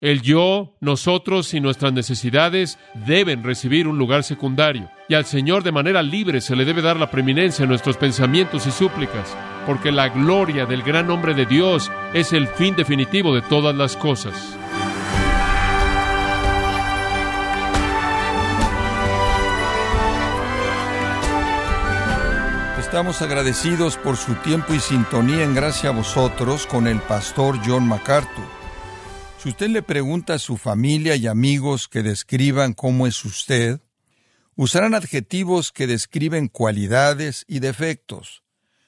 El yo, nosotros y nuestras necesidades deben recibir un lugar secundario. Y al Señor de manera libre se le debe dar la preeminencia en nuestros pensamientos y súplicas, porque la gloria del gran nombre de Dios es el fin definitivo de todas las cosas. Estamos agradecidos por su tiempo y sintonía en gracia a vosotros con el pastor John MacArthur. Si usted le pregunta a su familia y amigos que describan cómo es usted, usarán adjetivos que describen cualidades y defectos.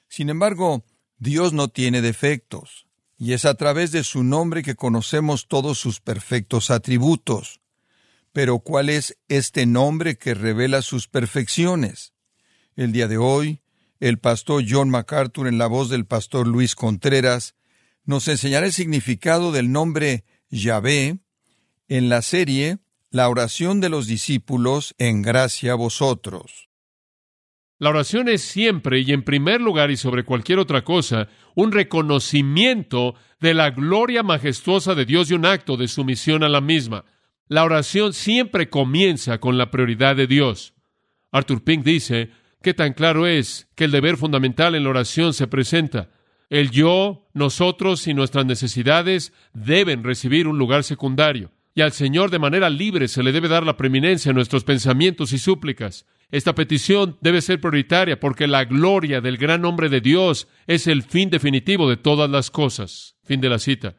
Sin embargo, Dios no tiene defectos, y es a través de su nombre que conocemos todos sus perfectos atributos. Pero ¿cuál es este nombre que revela sus perfecciones? El día de hoy, el pastor John MacArthur en la voz del pastor Luis Contreras, nos enseñará el significado del nombre Yahvé en la serie La oración de los discípulos en gracia a vosotros. La oración es siempre y en primer lugar y sobre cualquier otra cosa un reconocimiento de la gloria majestuosa de Dios y un acto de sumisión a la misma. La oración siempre comienza con la prioridad de Dios. Arthur Pink dice, ¿Qué tan claro es que el deber fundamental en la oración se presenta? El yo, nosotros y nuestras necesidades deben recibir un lugar secundario. Y al Señor de manera libre se le debe dar la preeminencia en nuestros pensamientos y súplicas. Esta petición debe ser prioritaria porque la gloria del gran nombre de Dios es el fin definitivo de todas las cosas. Fin de la cita.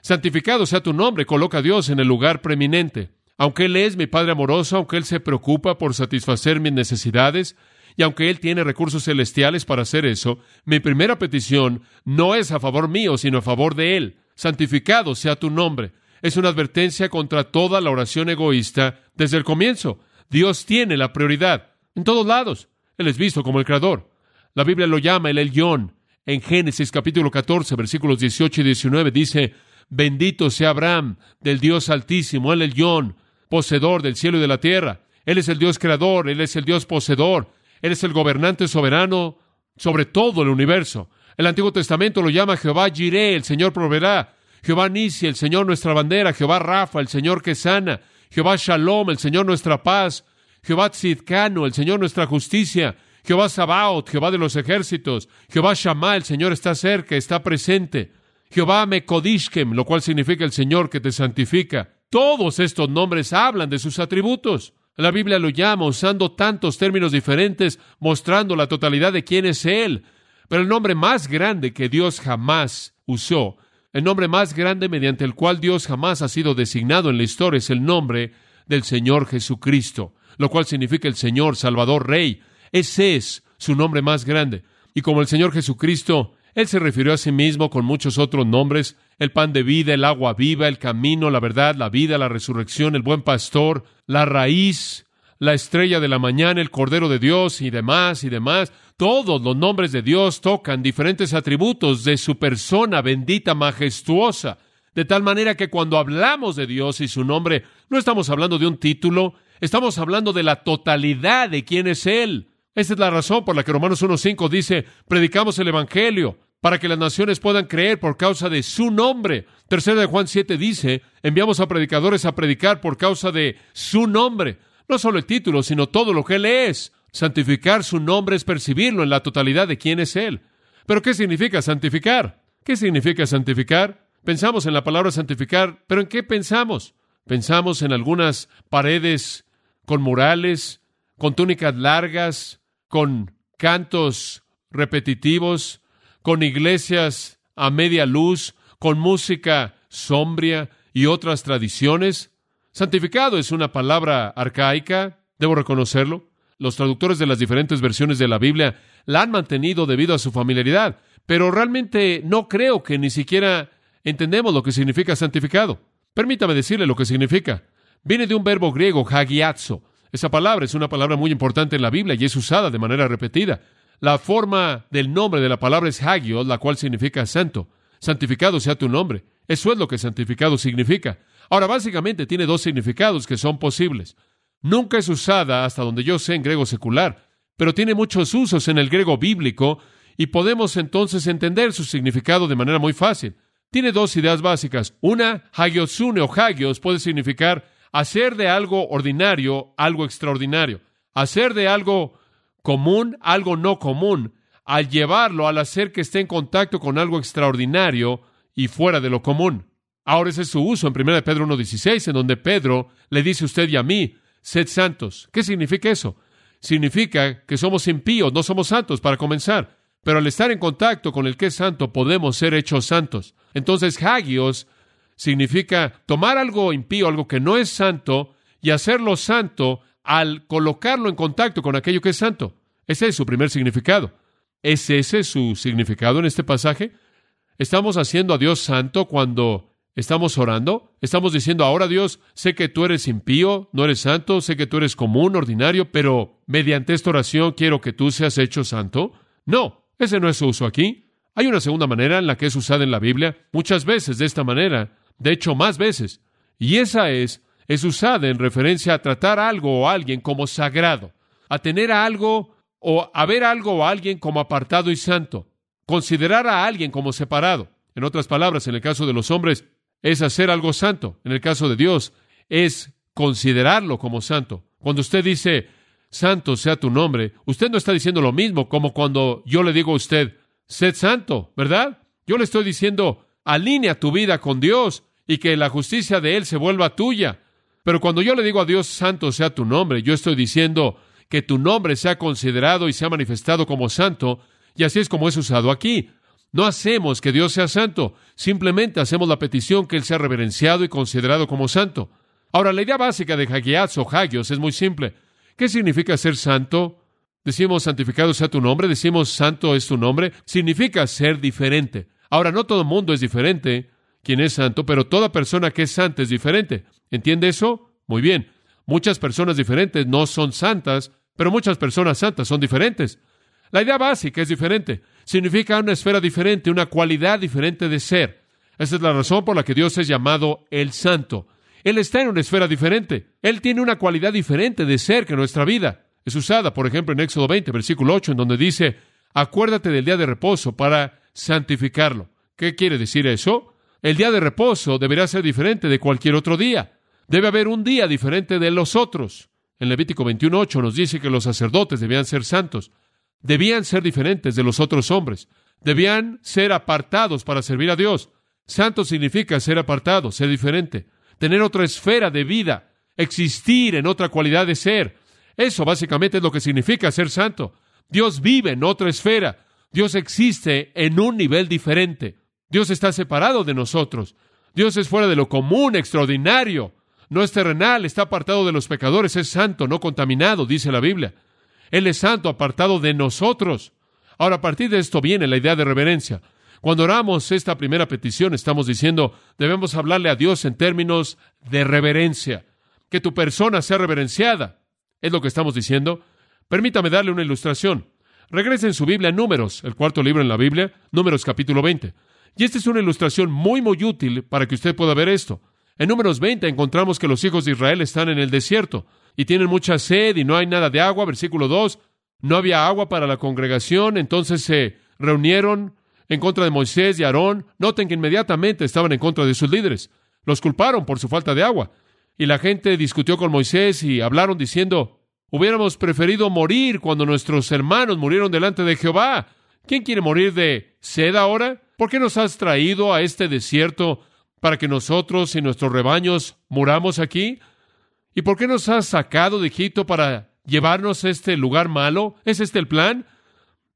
Santificado sea tu nombre, coloca a Dios en el lugar preeminente. Aunque Él es mi Padre amoroso, aunque Él se preocupa por satisfacer mis necesidades, y aunque Él tiene recursos celestiales para hacer eso, mi primera petición no es a favor mío, sino a favor de Él. Santificado sea tu nombre. Es una advertencia contra toda la oración egoísta desde el comienzo. Dios tiene la prioridad en todos lados. Él es visto como el Creador. La Biblia lo llama el Elyon. En Génesis capítulo 14, versículos 18 y 19 dice, Bendito sea Abraham del Dios Altísimo, el Elyon, poseedor del cielo y de la tierra. Él es el Dios creador, Él es el Dios poseedor. Él es el gobernante soberano sobre todo el universo. El Antiguo Testamento lo llama Jehová Jireh, el Señor proveerá. Jehová Nisi, el Señor nuestra bandera. Jehová Rafa, el Señor que sana. Jehová Shalom, el Señor nuestra paz. Jehová Tzidkanu, el Señor nuestra justicia. Jehová Sabaoth, Jehová de los ejércitos. Jehová Shammah, el Señor está cerca, está presente. Jehová Mekodishkem, lo cual significa el Señor que te santifica. Todos estos nombres hablan de sus atributos. La Biblia lo llama usando tantos términos diferentes, mostrando la totalidad de quién es Él. Pero el nombre más grande que Dios jamás usó, el nombre más grande mediante el cual Dios jamás ha sido designado en la historia es el nombre del Señor Jesucristo, lo cual significa el Señor, Salvador, Rey. Ese es su nombre más grande. Y como el Señor Jesucristo, Él se refirió a sí mismo con muchos otros nombres, el pan de vida, el agua viva, el camino, la verdad, la vida, la resurrección, el buen pastor, la raíz, la estrella de la mañana, el Cordero de Dios y demás y demás. Todos los nombres de Dios tocan diferentes atributos de su persona bendita, majestuosa. De tal manera que cuando hablamos de Dios y su nombre, no estamos hablando de un título, estamos hablando de la totalidad de quién es Él. Esta es la razón por la que Romanos 1.5 dice, predicamos el Evangelio para que las naciones puedan creer por causa de su nombre. Tercera de Juan 7 dice, enviamos a predicadores a predicar por causa de su nombre. No solo el título, sino todo lo que Él es. Santificar su nombre es percibirlo en la totalidad de quién es Él. Pero ¿qué significa santificar? ¿Qué significa santificar? Pensamos en la palabra santificar, pero ¿en qué pensamos? Pensamos en algunas paredes con murales, con túnicas largas, con cantos repetitivos, con iglesias a media luz, con música sombria y otras tradiciones. Santificado es una palabra arcaica, debo reconocerlo. Los traductores de las diferentes versiones de la Biblia la han mantenido debido a su familiaridad, pero realmente no creo que ni siquiera entendemos lo que significa santificado. Permítame decirle lo que significa. Viene de un verbo griego, hagiazo. Esa palabra es una palabra muy importante en la Biblia y es usada de manera repetida. La forma del nombre de la palabra es Hagios, la cual significa santo. Santificado sea tu nombre. Eso es lo que santificado significa. Ahora, básicamente tiene dos significados que son posibles. Nunca es usada, hasta donde yo sé, en griego secular, pero tiene muchos usos en el griego bíblico y podemos entonces entender su significado de manera muy fácil. tiene dos ideas básicas. Una, hagiosune o hagios puede significar hacer de algo ordinario algo extraordinario. Hacer de algo común algo no común. Al llevarlo, al hacer que esté en contacto con algo extraordinario y fuera de lo común. Ahora ese es su uso en 1 Pedro 1.16, en donde Pedro le dice a usted y a mí, sed santos. ¿Qué significa eso? Significa que somos impíos, no somos santos, para comenzar. Pero al estar en contacto con el que es santo, podemos ser hechos santos. Entonces, hagios significa tomar algo impío, algo que no es santo, y hacerlo santo al colocarlo en contacto con aquello que es santo. Ese es su primer significado. ¿Es ese su significado en este pasaje? ¿Estamos haciendo a Dios santo cuando estamos orando? ¿Estamos diciendo, ahora Dios, sé que tú eres impío, no eres santo, sé que tú eres común, ordinario, pero mediante esta oración quiero que tú seas hecho santo? No, ese no es su uso aquí. Hay una segunda manera en la que es usada en la Biblia, muchas veces de esta manera, de hecho más veces, y esa es, es usada en referencia a tratar algo o alguien como sagrado, a tener algo o a ver algo o alguien como apartado y santo, considerar a alguien como separado. En otras palabras, en el caso de los hombres, es hacer algo santo. En el caso de Dios, es considerarlo como santo. Cuando usted dice, santo sea tu nombre, usted no está diciendo lo mismo como cuando yo le digo a usted, sed santo, ¿verdad? Yo le estoy diciendo, alinea tu vida con Dios y que la justicia de Él se vuelva tuya. Pero cuando yo le digo a Dios, santo sea tu nombre, yo estoy diciendo que tu nombre sea considerado y sea manifestado como santo, y así es como es usado aquí. No hacemos que Dios sea santo, simplemente hacemos la petición que Él sea reverenciado y considerado como santo. Ahora, la idea básica de Hagiats o Hagios es muy simple. ¿Qué significa ser santo? Decimos santificado sea tu nombre, decimos santo es tu nombre. Significa ser diferente. Ahora, no todo mundo es diferente, quien es santo, pero toda persona que es santa es diferente. ¿Entiende eso? Muy bien. Muchas personas diferentes no son santas, pero muchas personas santas son diferentes. La idea básica es diferente. Significa una esfera diferente, una cualidad diferente de ser. Esa es la razón por la que Dios es llamado el santo. Él está en una esfera diferente. Él tiene una cualidad diferente de ser que nuestra vida. Es usada, por ejemplo, en Éxodo 20, versículo 8, en donde dice, acuérdate del día de reposo para santificarlo. ¿Qué quiere decir eso? El día de reposo deberá ser diferente de cualquier otro día. Debe haber un día diferente de los otros. En Levítico 21.8 nos dice que los sacerdotes debían ser santos. Debían ser diferentes de los otros hombres. Debían ser apartados para servir a Dios. Santo significa ser apartado, ser diferente tener otra esfera de vida, existir en otra cualidad de ser. Eso básicamente es lo que significa ser santo. Dios vive en otra esfera. Dios existe en un nivel diferente. Dios está separado de nosotros. Dios es fuera de lo común, extraordinario. No es terrenal, está apartado de los pecadores, es santo, no contaminado, dice la Biblia. Él es santo, apartado de nosotros. Ahora, a partir de esto viene la idea de reverencia. Cuando oramos esta primera petición, estamos diciendo, debemos hablarle a Dios en términos de reverencia, que tu persona sea reverenciada. Es lo que estamos diciendo. Permítame darle una ilustración. Regrese en su Biblia a Números, el cuarto libro en la Biblia, Números capítulo 20. Y esta es una ilustración muy, muy útil para que usted pueda ver esto. En Números 20 encontramos que los hijos de Israel están en el desierto y tienen mucha sed y no hay nada de agua. Versículo 2. No había agua para la congregación, entonces se reunieron en contra de Moisés y Aarón, noten que inmediatamente estaban en contra de sus líderes. Los culparon por su falta de agua. Y la gente discutió con Moisés y hablaron diciendo, hubiéramos preferido morir cuando nuestros hermanos murieron delante de Jehová. ¿Quién quiere morir de sed ahora? ¿Por qué nos has traído a este desierto para que nosotros y nuestros rebaños muramos aquí? ¿Y por qué nos has sacado de Egipto para llevarnos a este lugar malo? ¿Es este el plan?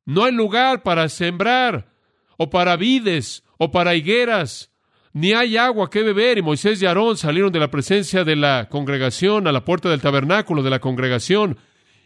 No hay lugar para sembrar o para vides, o para higueras, ni hay agua que beber. Y Moisés y Aarón salieron de la presencia de la congregación a la puerta del tabernáculo de la congregación,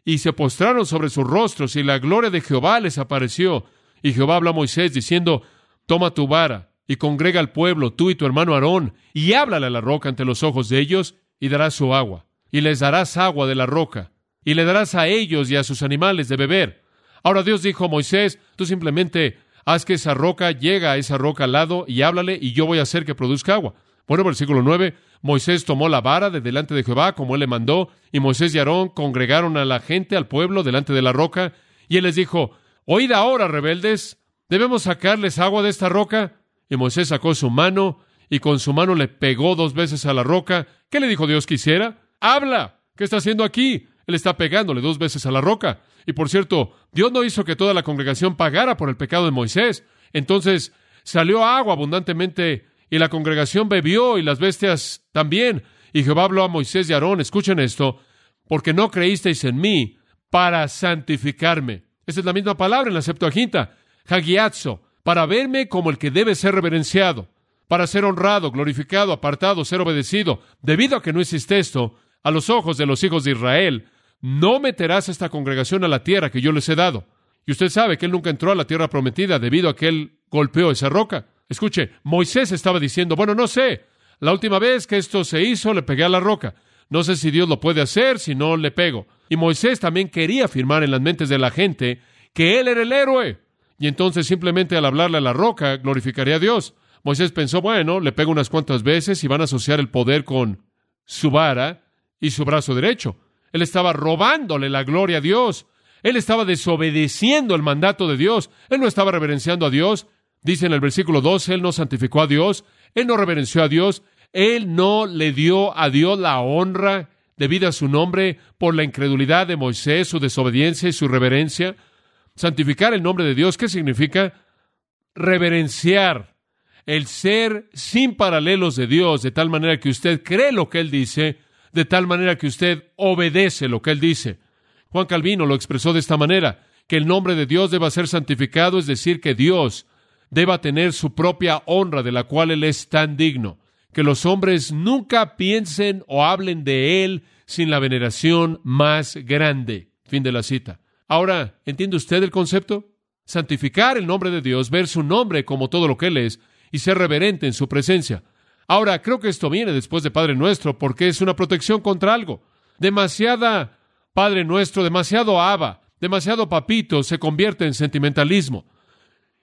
y se postraron sobre sus rostros, y la gloria de Jehová les apareció. Y Jehová habló a Moisés diciendo, Toma tu vara, y congrega al pueblo, tú y tu hermano Aarón, y háblale a la roca ante los ojos de ellos, y darás su agua. Y les darás agua de la roca, y le darás a ellos y a sus animales de beber. Ahora Dios dijo a Moisés, tú simplemente haz que esa roca llegue a esa roca al lado y háblale y yo voy a hacer que produzca agua. Bueno, versículo 9, Moisés tomó la vara de delante de Jehová como él le mandó y Moisés y Aarón congregaron a la gente, al pueblo, delante de la roca y él les dijo, oíd ahora, rebeldes, ¿debemos sacarles agua de esta roca? Y Moisés sacó su mano y con su mano le pegó dos veces a la roca. ¿Qué le dijo Dios que hiciera? Habla. ¿Qué está haciendo aquí? Él está pegándole dos veces a la roca. Y por cierto, Dios no hizo que toda la congregación pagara por el pecado de Moisés. Entonces salió agua abundantemente y la congregación bebió y las bestias también. Y Jehová habló a Moisés y a Aarón, escuchen esto, porque no creísteis en mí para santificarme. Esa es la misma palabra en la Septuaginta, hagiazo, para verme como el que debe ser reverenciado, para ser honrado, glorificado, apartado, ser obedecido. Debido a que no existe esto, a los ojos de los hijos de Israel, no meterás esta congregación a la tierra que yo les he dado. Y usted sabe que él nunca entró a la tierra prometida debido a que él golpeó esa roca. Escuche, Moisés estaba diciendo, bueno, no sé, la última vez que esto se hizo le pegué a la roca. No sé si Dios lo puede hacer, si no le pego. Y Moisés también quería afirmar en las mentes de la gente que él era el héroe. Y entonces simplemente al hablarle a la roca glorificaría a Dios. Moisés pensó, bueno, le pego unas cuantas veces y van a asociar el poder con su vara y su brazo derecho. Él estaba robándole la gloria a Dios. Él estaba desobedeciendo el mandato de Dios. Él no estaba reverenciando a Dios. Dice en el versículo 12, Él no santificó a Dios. Él no reverenció a Dios. Él no le dio a Dios la honra debida a su nombre por la incredulidad de Moisés, su desobediencia y su reverencia. Santificar el nombre de Dios, ¿qué significa? Reverenciar el ser sin paralelos de Dios, de tal manera que usted cree lo que Él dice, de tal manera que usted obedece lo que Él dice. Juan Calvino lo expresó de esta manera, que el nombre de Dios deba ser santificado, es decir, que Dios deba tener su propia honra de la cual Él es tan digno, que los hombres nunca piensen o hablen de Él sin la veneración más grande. Fin de la cita. Ahora, ¿entiende usted el concepto? Santificar el nombre de Dios, ver su nombre como todo lo que Él es y ser reverente en su presencia. Ahora, creo que esto viene después de Padre Nuestro porque es una protección contra algo. Demasiada Padre Nuestro, demasiado Abba, demasiado Papito se convierte en sentimentalismo.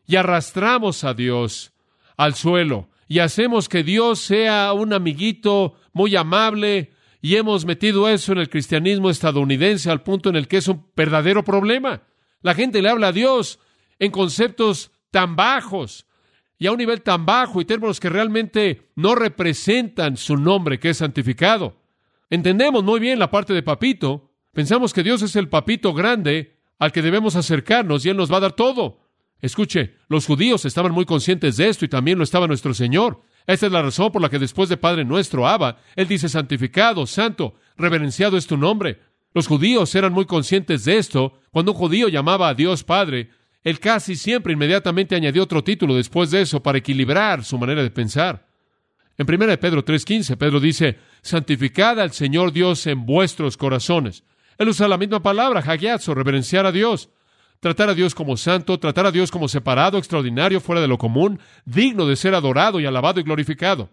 Y arrastramos a Dios al suelo y hacemos que Dios sea un amiguito muy amable y hemos metido eso en el cristianismo estadounidense al punto en el que es un verdadero problema. La gente le habla a Dios en conceptos tan bajos y a un nivel tan bajo y términos que realmente no representan su nombre que es santificado. Entendemos muy bien la parte de papito. Pensamos que Dios es el papito grande al que debemos acercarnos y Él nos va a dar todo. Escuche, los judíos estaban muy conscientes de esto y también lo estaba nuestro Señor. Esta es la razón por la que después de Padre nuestro, Abba, Él dice santificado, santo, reverenciado es tu nombre. Los judíos eran muy conscientes de esto. Cuando un judío llamaba a Dios Padre, él casi siempre inmediatamente añadió otro título después de eso para equilibrar su manera de pensar. En 1 Pedro 3:15, Pedro dice, santificad al Señor Dios en vuestros corazones. Él usa la misma palabra, hagiazo, reverenciar a Dios. Tratar a Dios como santo, tratar a Dios como separado, extraordinario, fuera de lo común, digno de ser adorado y alabado y glorificado.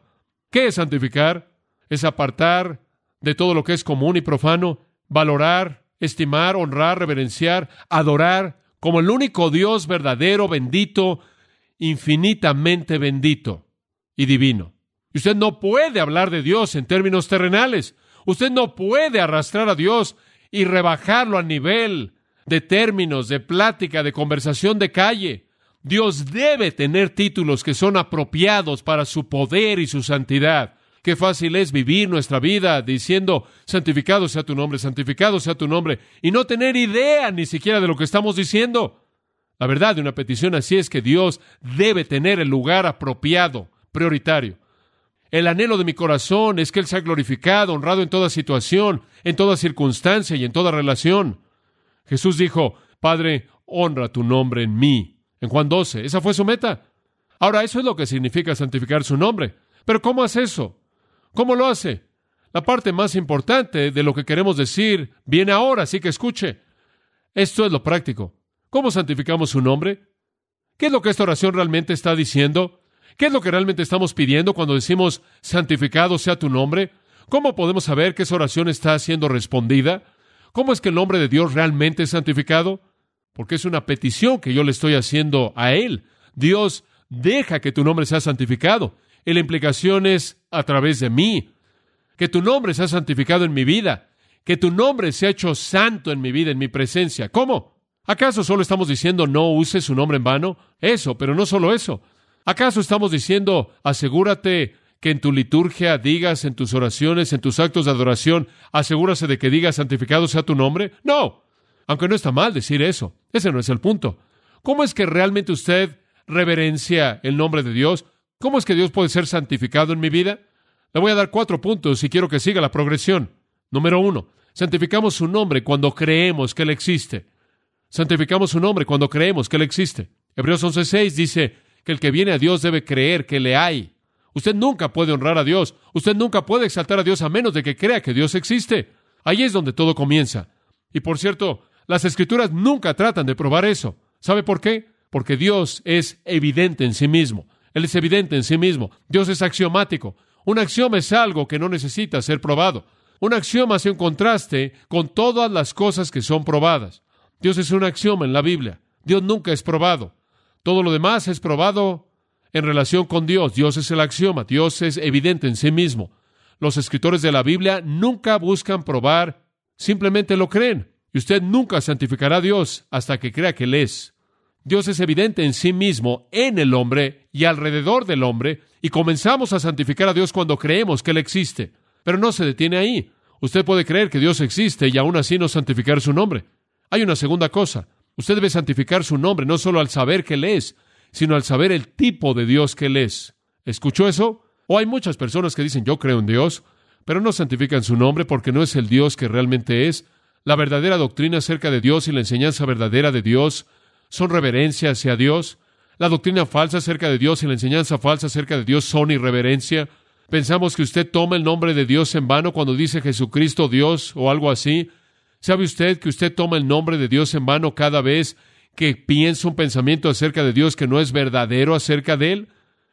¿Qué es santificar? Es apartar de todo lo que es común y profano, valorar, estimar, honrar, reverenciar, adorar, como el único Dios verdadero, bendito, infinitamente bendito y divino. Y usted no puede hablar de Dios en términos terrenales. Usted no puede arrastrar a Dios y rebajarlo a nivel de términos, de plática, de conversación de calle. Dios debe tener títulos que son apropiados para su poder y su santidad. Qué fácil es vivir nuestra vida diciendo, santificado sea tu nombre, santificado sea tu nombre, y no tener idea ni siquiera de lo que estamos diciendo. La verdad de una petición así es que Dios debe tener el lugar apropiado, prioritario. El anhelo de mi corazón es que Él sea glorificado, honrado en toda situación, en toda circunstancia y en toda relación. Jesús dijo, Padre, honra tu nombre en mí. En Juan 12, esa fue su meta. Ahora, eso es lo que significa santificar su nombre. Pero ¿cómo hace eso? ¿Cómo lo hace? La parte más importante de lo que queremos decir viene ahora, así que escuche. Esto es lo práctico. ¿Cómo santificamos su nombre? ¿Qué es lo que esta oración realmente está diciendo? ¿Qué es lo que realmente estamos pidiendo cuando decimos santificado sea tu nombre? ¿Cómo podemos saber que esa oración está siendo respondida? ¿Cómo es que el nombre de Dios realmente es santificado? Porque es una petición que yo le estoy haciendo a Él. Dios, deja que tu nombre sea santificado. Y la implicación es a través de mí. Que tu nombre sea santificado en mi vida. Que tu nombre sea hecho santo en mi vida, en mi presencia. ¿Cómo? ¿Acaso solo estamos diciendo no use su nombre en vano? Eso, pero no solo eso. ¿Acaso estamos diciendo, asegúrate que en tu liturgia digas, en tus oraciones, en tus actos de adoración, asegúrase de que digas, santificado sea tu nombre? No, aunque no está mal decir eso. Ese no es el punto. ¿Cómo es que realmente usted reverencia el nombre de Dios? ¿Cómo es que Dios puede ser santificado en mi vida? Le voy a dar cuatro puntos y quiero que siga la progresión. Número uno, santificamos su nombre cuando creemos que Él existe. Santificamos su nombre cuando creemos que Él existe. Hebreos 11.6 dice que el que viene a Dios debe creer que le hay. Usted nunca puede honrar a Dios. Usted nunca puede exaltar a Dios a menos de que crea que Dios existe. Ahí es donde todo comienza. Y por cierto, las escrituras nunca tratan de probar eso. ¿Sabe por qué? Porque Dios es evidente en sí mismo. Él es evidente en sí mismo. Dios es axiomático. Un axioma es algo que no necesita ser probado. Un axioma hace un contraste con todas las cosas que son probadas. Dios es un axioma en la Biblia. Dios nunca es probado. Todo lo demás es probado en relación con Dios. Dios es el axioma. Dios es evidente en sí mismo. Los escritores de la Biblia nunca buscan probar, simplemente lo creen. Y usted nunca santificará a Dios hasta que crea que Él es. Dios es evidente en sí mismo, en el hombre y alrededor del hombre, y comenzamos a santificar a Dios cuando creemos que Él existe. Pero no se detiene ahí. Usted puede creer que Dios existe y aún así no santificar su nombre. Hay una segunda cosa. Usted debe santificar su nombre no solo al saber que Él es, sino al saber el tipo de Dios que Él es. ¿Escuchó eso? O hay muchas personas que dicen yo creo en Dios, pero no santifican su nombre porque no es el Dios que realmente es. La verdadera doctrina acerca de Dios y la enseñanza verdadera de Dios son reverencia hacia Dios. La doctrina falsa acerca de Dios y la enseñanza falsa acerca de Dios son irreverencia. Pensamos que usted toma el nombre de Dios en vano cuando dice Jesucristo Dios o algo así. ¿Sabe usted que usted toma el nombre de Dios en vano cada vez que piensa un pensamiento acerca de Dios que no es verdadero acerca de Él?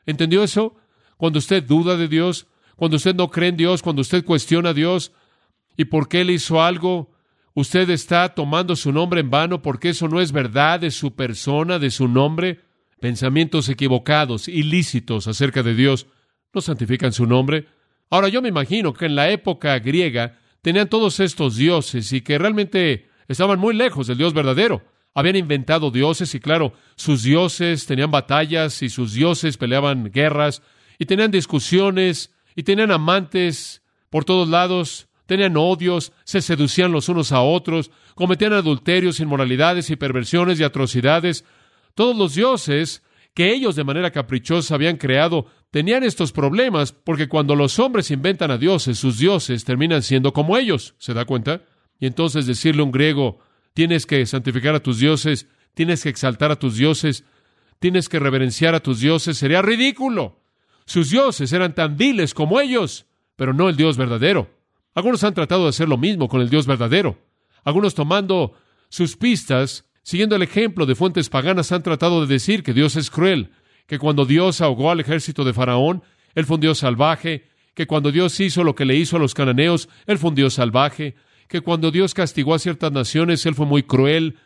¿Entendió eso? Cuando usted duda de Dios, cuando usted no cree en Dios, cuando usted cuestiona a Dios y por qué Él hizo algo, usted está tomando su nombre en vano porque eso no es verdad de su persona, de su nombre. Pensamientos equivocados, ilícitos acerca de Dios, no santifican su nombre. Ahora yo me imagino que en la época griega tenían todos estos dioses y que realmente estaban muy lejos del Dios verdadero. Habían inventado dioses y claro, sus dioses tenían batallas y sus dioses peleaban guerras y tenían discusiones y tenían amantes por todos lados, tenían odios, se seducían los unos a otros, cometían adulterios, inmoralidades y perversiones y atrocidades. Todos los dioses que ellos de manera caprichosa habían creado tenían estos problemas porque cuando los hombres inventan a dioses, sus dioses terminan siendo como ellos. ¿Se da cuenta? Y entonces decirle a un griego, tienes que santificar a tus dioses, tienes que exaltar a tus dioses, tienes que reverenciar a tus dioses, sería ridículo. Sus dioses eran tan viles como ellos, pero no el Dios verdadero. Algunos han tratado de hacer lo mismo con el Dios verdadero. Algunos tomando sus pistas, siguiendo el ejemplo de fuentes paganas, han tratado de decir que Dios es cruel, que cuando Dios ahogó al ejército de Faraón, Él fue un Dios salvaje, que cuando Dios hizo lo que le hizo a los cananeos, Él fue un Dios salvaje, que cuando Dios castigó a ciertas naciones, Él fue muy cruel,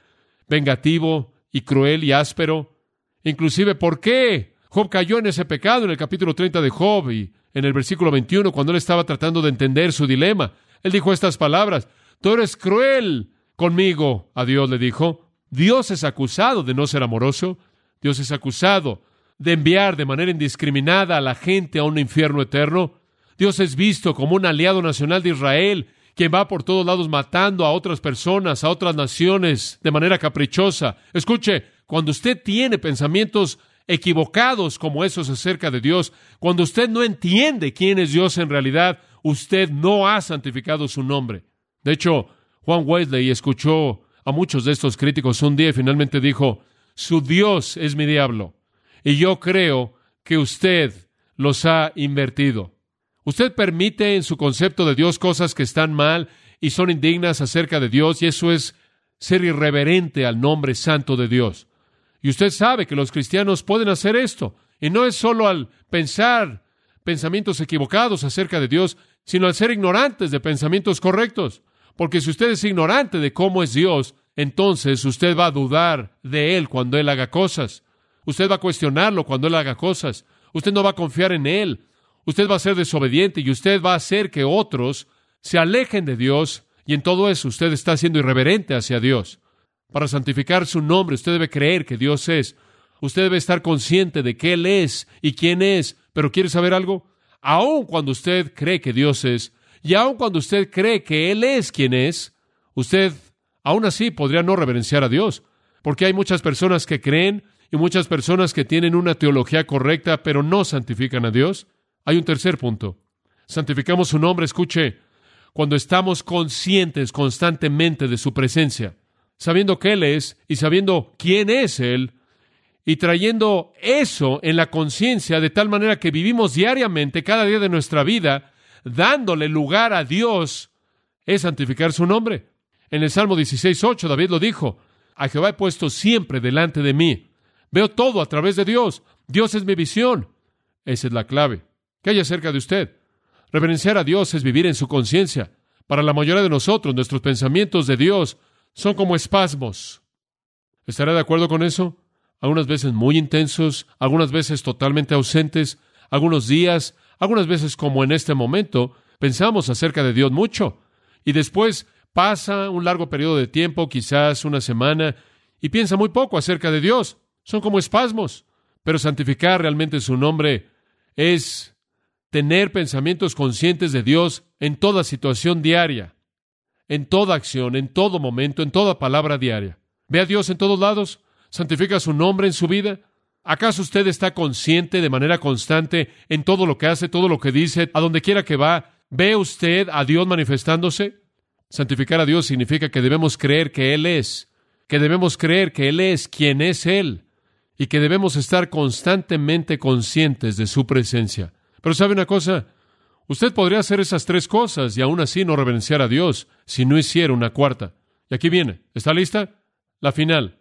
vengativo y cruel y áspero. Inclusive, ¿por qué Job cayó en ese pecado en el capítulo 30 de Job y en el versículo 21, cuando él estaba tratando de entender su dilema? Él dijo estas palabras, Tú eres cruel conmigo, a Dios le dijo. Dios es acusado de no ser amoroso. Dios es acusado de enviar de manera indiscriminada a la gente a un infierno eterno. Dios es visto como un aliado nacional de Israel, quien va por todos lados matando a otras personas, a otras naciones, de manera caprichosa. Escuche, cuando usted tiene pensamientos equivocados como esos acerca de Dios, cuando usted no entiende quién es Dios en realidad, usted no ha santificado su nombre. De hecho, Juan Wesley escuchó a muchos de estos críticos un día y finalmente dijo, su Dios es mi diablo. Y yo creo que usted los ha invertido. Usted permite en su concepto de Dios cosas que están mal y son indignas acerca de Dios, y eso es ser irreverente al nombre santo de Dios. Y usted sabe que los cristianos pueden hacer esto, y no es solo al pensar pensamientos equivocados acerca de Dios, sino al ser ignorantes de pensamientos correctos. Porque si usted es ignorante de cómo es Dios, entonces usted va a dudar de Él cuando Él haga cosas. Usted va a cuestionarlo cuando Él haga cosas. Usted no va a confiar en Él. Usted va a ser desobediente y usted va a hacer que otros se alejen de Dios y en todo eso usted está siendo irreverente hacia Dios. Para santificar su nombre usted debe creer que Dios es. Usted debe estar consciente de que Él es y quién es. Pero ¿quiere saber algo? Aun cuando usted cree que Dios es, y aun cuando usted cree que Él es quien es, usted aún así podría no reverenciar a Dios. Porque hay muchas personas que creen y muchas personas que tienen una teología correcta, pero no santifican a Dios. Hay un tercer punto. Santificamos su nombre, escuche, cuando estamos conscientes constantemente de su presencia, sabiendo que Él es y sabiendo quién es Él, y trayendo eso en la conciencia de tal manera que vivimos diariamente, cada día de nuestra vida, dándole lugar a Dios, es santificar su nombre. En el Salmo 16.8 David lo dijo, a Jehová he puesto siempre delante de mí. Veo todo a través de Dios. Dios es mi visión. Esa es la clave. ¿Qué hay acerca de usted? Reverenciar a Dios es vivir en su conciencia. Para la mayoría de nosotros, nuestros pensamientos de Dios son como espasmos. ¿Estará de acuerdo con eso? Algunas veces muy intensos, algunas veces totalmente ausentes, algunos días, algunas veces como en este momento, pensamos acerca de Dios mucho. Y después pasa un largo periodo de tiempo, quizás una semana, y piensa muy poco acerca de Dios. Son como espasmos. Pero santificar realmente su nombre es tener pensamientos conscientes de Dios en toda situación diaria, en toda acción, en todo momento, en toda palabra diaria. Ve a Dios en todos lados, santifica su nombre en su vida. ¿Acaso usted está consciente de manera constante en todo lo que hace, todo lo que dice, a donde quiera que va? ¿Ve usted a Dios manifestándose? Santificar a Dios significa que debemos creer que Él es, que debemos creer que Él es quien es Él, y que debemos estar constantemente conscientes de su presencia. Pero sabe una cosa, usted podría hacer esas tres cosas y aún así no reverenciar a Dios si no hiciera una cuarta. Y aquí viene, ¿está lista? La final.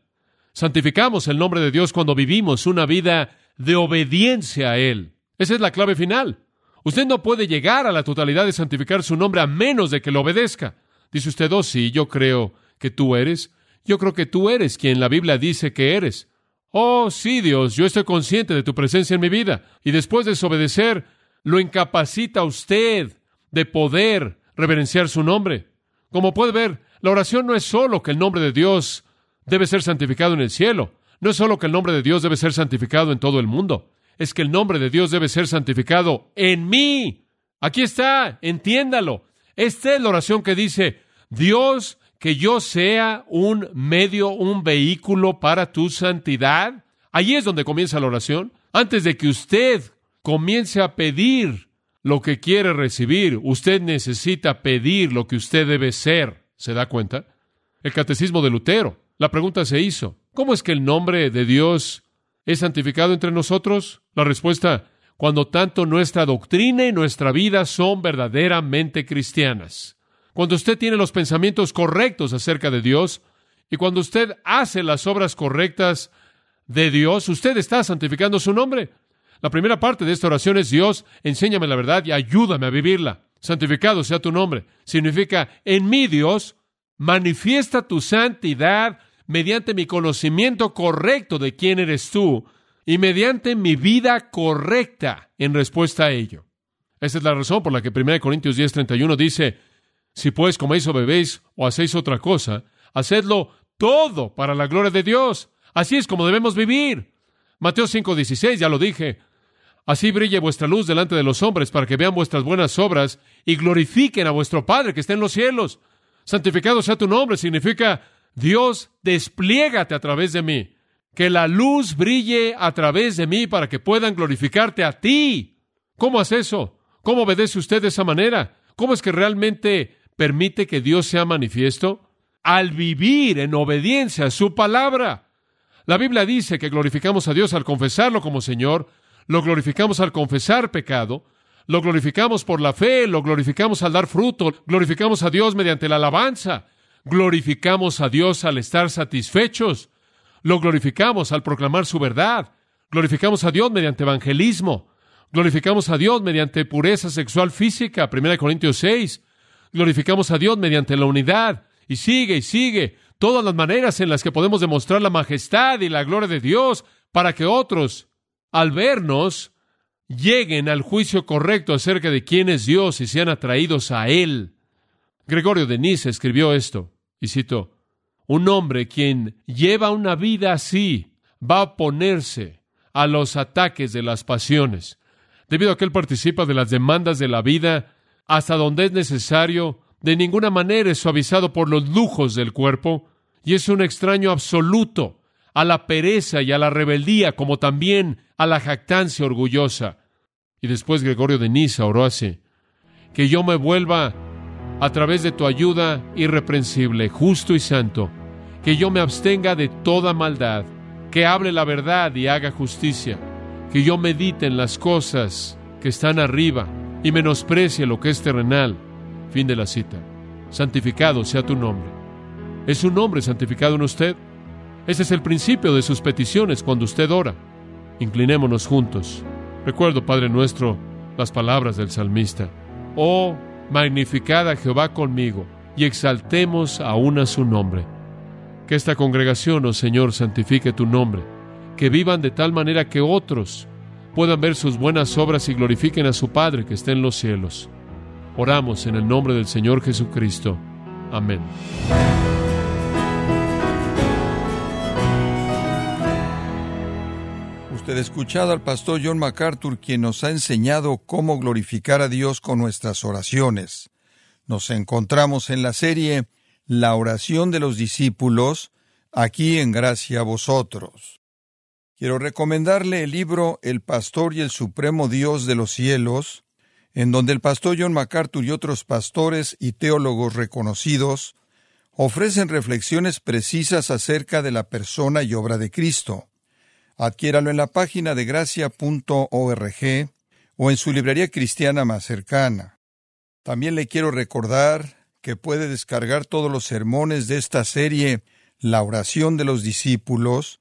Santificamos el nombre de Dios cuando vivimos una vida de obediencia a Él. Esa es la clave final. Usted no puede llegar a la totalidad de santificar su nombre a menos de que lo obedezca. Dice usted, oh sí, yo creo que tú eres. Yo creo que tú eres quien la Biblia dice que eres. Oh, sí, Dios, yo estoy consciente de tu presencia en mi vida. Y después de desobedecer, lo incapacita a usted de poder reverenciar su nombre. Como puede ver, la oración no es solo que el nombre de Dios debe ser santificado en el cielo. No es solo que el nombre de Dios debe ser santificado en todo el mundo. Es que el nombre de Dios debe ser santificado en mí. Aquí está, entiéndalo. Esta es la oración que dice, Dios, que yo sea un medio, un vehículo para tu santidad. Allí es donde comienza la oración. Antes de que usted comience a pedir lo que quiere recibir, usted necesita pedir lo que usted debe ser. ¿Se da cuenta? El catecismo de Lutero. La pregunta se hizo, ¿cómo es que el nombre de Dios es santificado entre nosotros? La respuesta, cuando tanto nuestra doctrina y nuestra vida son verdaderamente cristianas. Cuando usted tiene los pensamientos correctos acerca de Dios y cuando usted hace las obras correctas de Dios, usted está santificando su nombre. La primera parte de esta oración es Dios, enséñame la verdad y ayúdame a vivirla. Santificado sea tu nombre. Significa, en mí Dios, manifiesta tu santidad mediante mi conocimiento correcto de quién eres tú y mediante mi vida correcta en respuesta a ello. Esa es la razón por la que 1 Corintios 10:31 dice, si pues coméis o bebéis o hacéis otra cosa, hacedlo todo para la gloria de Dios. Así es como debemos vivir. Mateo 5:16, ya lo dije. Así brille vuestra luz delante de los hombres para que vean vuestras buenas obras y glorifiquen a vuestro Padre que está en los cielos. Santificado sea tu nombre significa Dios, despliégate a través de mí. Que la luz brille a través de mí para que puedan glorificarte a ti. ¿Cómo hace eso? ¿Cómo obedece usted de esa manera? ¿Cómo es que realmente permite que Dios sea manifiesto? Al vivir en obediencia a su palabra. La Biblia dice que glorificamos a Dios al confesarlo como Señor, lo glorificamos al confesar pecado, lo glorificamos por la fe, lo glorificamos al dar fruto, glorificamos a Dios mediante la alabanza, glorificamos a Dios al estar satisfechos, lo glorificamos al proclamar su verdad, glorificamos a Dios mediante evangelismo, glorificamos a Dios mediante pureza sexual física, 1 Corintios 6, glorificamos a Dios mediante la unidad. Y sigue y sigue todas las maneras en las que podemos demostrar la majestad y la gloria de Dios para que otros, al vernos, lleguen al juicio correcto acerca de quién es Dios y sean atraídos a Él. Gregorio de Nice escribió esto, y cito, un hombre quien lleva una vida así, va a oponerse a los ataques de las pasiones. Debido a que Él participa de las demandas de la vida hasta donde es necesario, de ninguna manera es suavizado por los lujos del cuerpo, y es un extraño absoluto a la pereza y a la rebeldía, como también a la jactancia orgullosa. Y después Gregorio de Niza oró así, que yo me vuelva a través de tu ayuda irreprensible, justo y santo, que yo me abstenga de toda maldad, que hable la verdad y haga justicia, que yo medite en las cosas que están arriba y menosprecie lo que es terrenal. Fin de la cita. Santificado sea tu nombre. ¿Es su nombre santificado en usted? Ese es el principio de sus peticiones cuando usted ora. Inclinémonos juntos. Recuerdo, Padre nuestro, las palabras del salmista. Oh, magnificad a Jehová conmigo y exaltemos aún a su nombre. Que esta congregación, oh Señor, santifique tu nombre, que vivan de tal manera que otros puedan ver sus buenas obras y glorifiquen a su Padre que está en los cielos. Oramos en el nombre del Señor Jesucristo. Amén. Usted ha escuchado al pastor John MacArthur, quien nos ha enseñado cómo glorificar a Dios con nuestras oraciones. Nos encontramos en la serie La oración de los discípulos, aquí en Gracia a vosotros. Quiero recomendarle el libro El Pastor y el Supremo Dios de los Cielos, en donde el pastor John MacArthur y otros pastores y teólogos reconocidos ofrecen reflexiones precisas acerca de la persona y obra de Cristo. Adquiéralo en la página de gracia.org o en su librería cristiana más cercana. También le quiero recordar que puede descargar todos los sermones de esta serie La oración de los discípulos,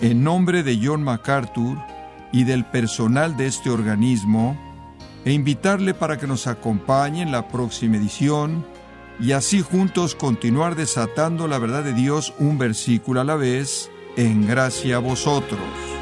en nombre de John MacArthur y del personal de este organismo e invitarle para que nos acompañe en la próxima edición y así juntos continuar desatando la verdad de Dios un versículo a la vez en gracia a vosotros.